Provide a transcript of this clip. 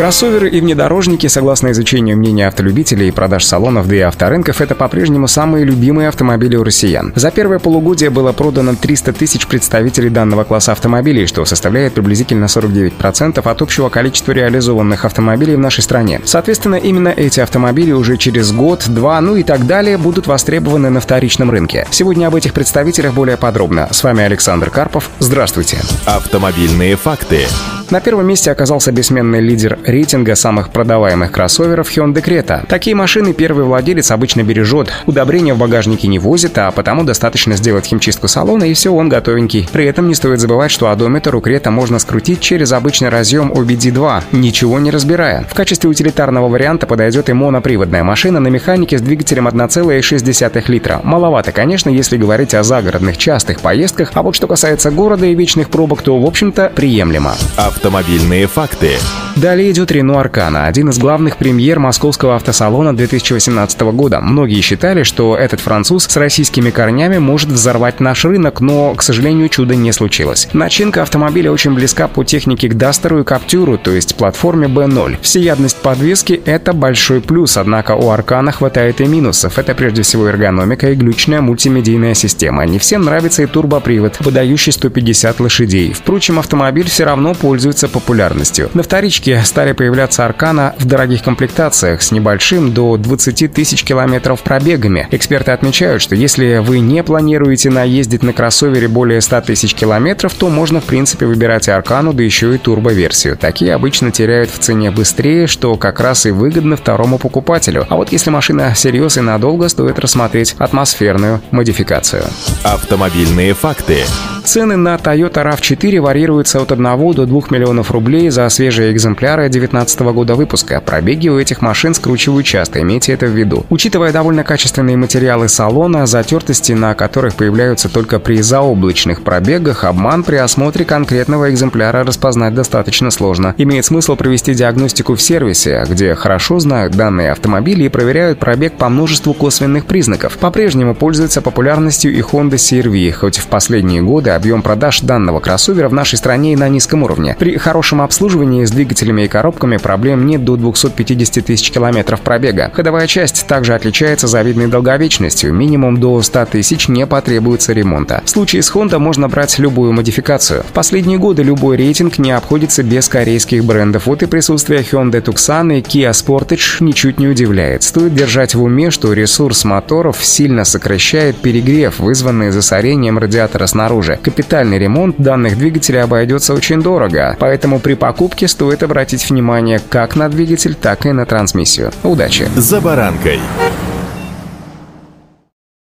Кроссоверы и внедорожники, согласно изучению мнения автолюбителей и продаж салонов, да и авторынков, это по-прежнему самые любимые автомобили у россиян. За первое полугодие было продано 300 тысяч представителей данного класса автомобилей, что составляет приблизительно 49% от общего количества реализованных автомобилей в нашей стране. Соответственно, именно эти автомобили уже через год, два, ну и так далее будут востребованы на вторичном рынке. Сегодня об этих представителях более подробно. С вами Александр Карпов. Здравствуйте. Автомобильные факты. На первом месте оказался бессменный лидер рейтинга самых продаваемых кроссоверов Hyundai Creta. Такие машины первый владелец обычно бережет, удобрения в багажнике не возит, а потому достаточно сделать химчистку салона и все, он готовенький. При этом не стоит забывать, что одометр у Крета можно скрутить через обычный разъем OBD2, ничего не разбирая. В качестве утилитарного варианта подойдет и моноприводная машина на механике с двигателем 1,6 литра. Маловато, конечно, если говорить о загородных частых поездках, а вот что касается города и вечных пробок, то, в общем-то, приемлемо. Автомобильные факты. Далее идет Рено Аркана, один из главных премьер московского автосалона 2018 года. Многие считали, что этот француз с российскими корнями может взорвать наш рынок, но, к сожалению, чуда не случилось. Начинка автомобиля очень близка по технике к Дастеру и Каптюру, то есть платформе B0. Всеядность подвески — это большой плюс, однако у Аркана хватает и минусов. Это прежде всего эргономика и глючная мультимедийная система. Не всем нравится и турбопривод, выдающий 150 лошадей. Впрочем, автомобиль все равно пользуется популярностью. На вторичке рынке стали появляться Аркана в дорогих комплектациях с небольшим до 20 тысяч километров пробегами. Эксперты отмечают, что если вы не планируете наездить на кроссовере более 100 тысяч километров, то можно в принципе выбирать Аркану, да еще и турбо-версию. Такие обычно теряют в цене быстрее, что как раз и выгодно второму покупателю. А вот если машина серьез и надолго, стоит рассмотреть атмосферную модификацию. Автомобильные факты. Цены на Toyota RAV4 варьируются от 1 до 2 миллионов рублей за свежие экземпляры 2019 года выпуска. Пробеги у этих машин скручивают часто, имейте это в виду. Учитывая довольно качественные материалы салона, затертости на которых появляются только при заоблачных пробегах, обман при осмотре конкретного экземпляра распознать достаточно сложно. Имеет смысл провести диагностику в сервисе, где хорошо знают данные автомобили и проверяют пробег по множеству косвенных признаков. По-прежнему пользуется популярностью и Honda CR-V, хоть в последние годы объем продаж данного кроссовера в нашей стране на низком уровне. При хорошем обслуживании с двигателями и коробками проблем нет до 250 тысяч километров пробега. Ходовая часть также отличается завидной долговечностью. Минимум до 100 тысяч не потребуется ремонта. В случае с Honda можно брать любую модификацию. В последние годы любой рейтинг не обходится без корейских брендов. Вот и присутствие Hyundai Tucson и Kia Sportage ничуть не удивляет. Стоит держать в уме, что ресурс моторов сильно сокращает перегрев, вызванный засорением радиатора снаружи. Капитальный ремонт данных двигателей обойдется очень дорого, поэтому при покупке стоит обратить внимание как на двигатель, так и на трансмиссию. Удачи! За баранкой.